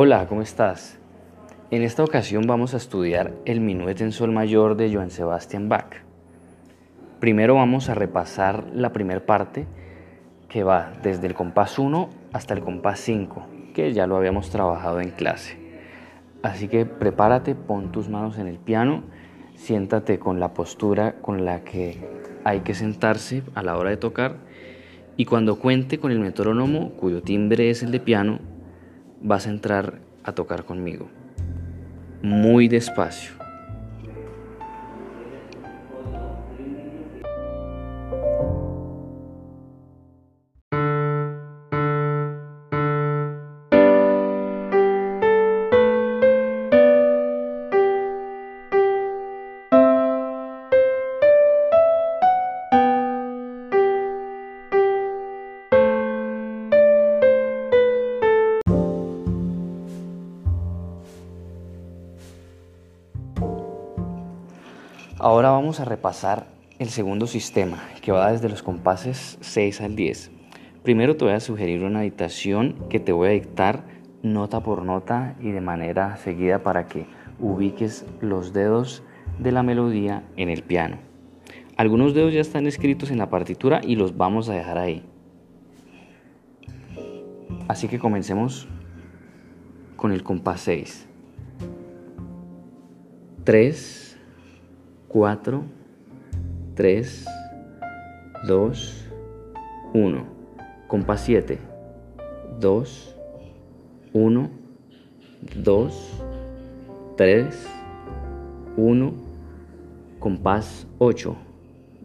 Hola, ¿cómo estás? En esta ocasión vamos a estudiar el Minuet en Sol Mayor de Johann Sebastian Bach. Primero vamos a repasar la primera parte que va desde el compás 1 hasta el compás 5, que ya lo habíamos trabajado en clase. Así que prepárate, pon tus manos en el piano, siéntate con la postura con la que hay que sentarse a la hora de tocar y cuando cuente con el metrónomo, cuyo timbre es el de piano, vas a entrar a tocar conmigo. Muy despacio. Ahora vamos a repasar el segundo sistema, que va desde los compases 6 al 10. Primero te voy a sugerir una dictación que te voy a dictar nota por nota y de manera seguida para que ubiques los dedos de la melodía en el piano. Algunos dedos ya están escritos en la partitura y los vamos a dejar ahí. Así que comencemos con el compás 6. 3 4, 3, 2, 1. Compás 7. 2, 1, 2, 3, 1. Compás 8.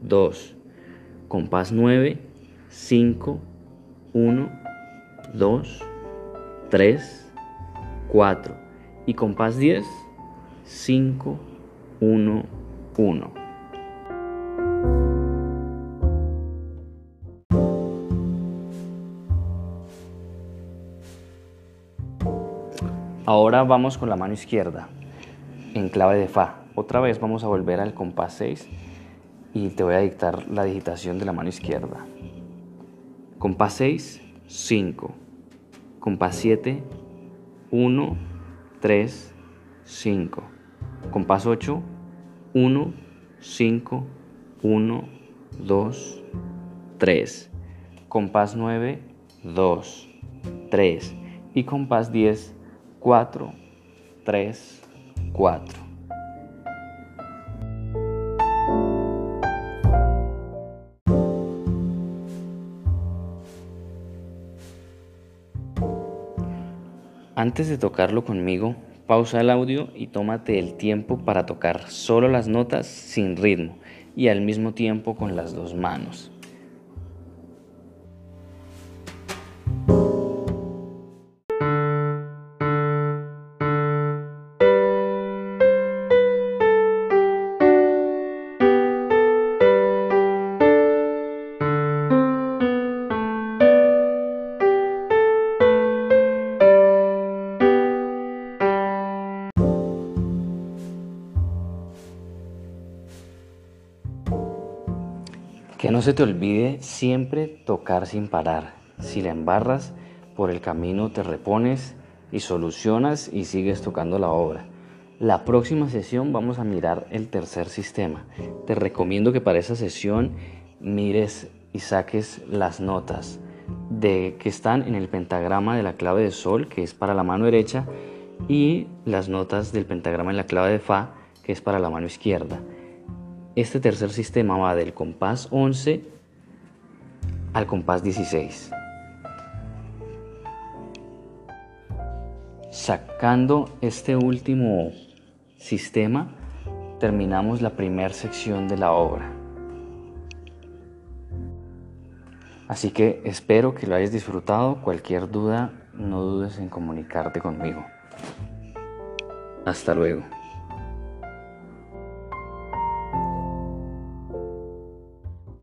2. Compás 9, 5, 1, 2, 3, 4. Y compás 10, 5, 1, 1. Ahora vamos con la mano izquierda en clave de Fa. Otra vez vamos a volver al compás 6 y te voy a dictar la digitación de la mano izquierda. Compás 6, 5. Compás 7, 1, 3, 5. Compás 8, 1, 5, 1, 2, 3. Compás 9, 2, 3. Y compás 10, 4, 3, 4. Antes de tocarlo conmigo, Pausa el audio y tómate el tiempo para tocar solo las notas sin ritmo y al mismo tiempo con las dos manos. Que no se te olvide siempre tocar sin parar. Si la embarras, por el camino te repones y solucionas y sigues tocando la obra. La próxima sesión vamos a mirar el tercer sistema. Te recomiendo que para esa sesión mires y saques las notas de que están en el pentagrama de la clave de sol, que es para la mano derecha, y las notas del pentagrama en la clave de fa, que es para la mano izquierda. Este tercer sistema va del compás 11 al compás 16. Sacando este último sistema, terminamos la primera sección de la obra. Así que espero que lo hayas disfrutado. Cualquier duda, no dudes en comunicarte conmigo. Hasta luego.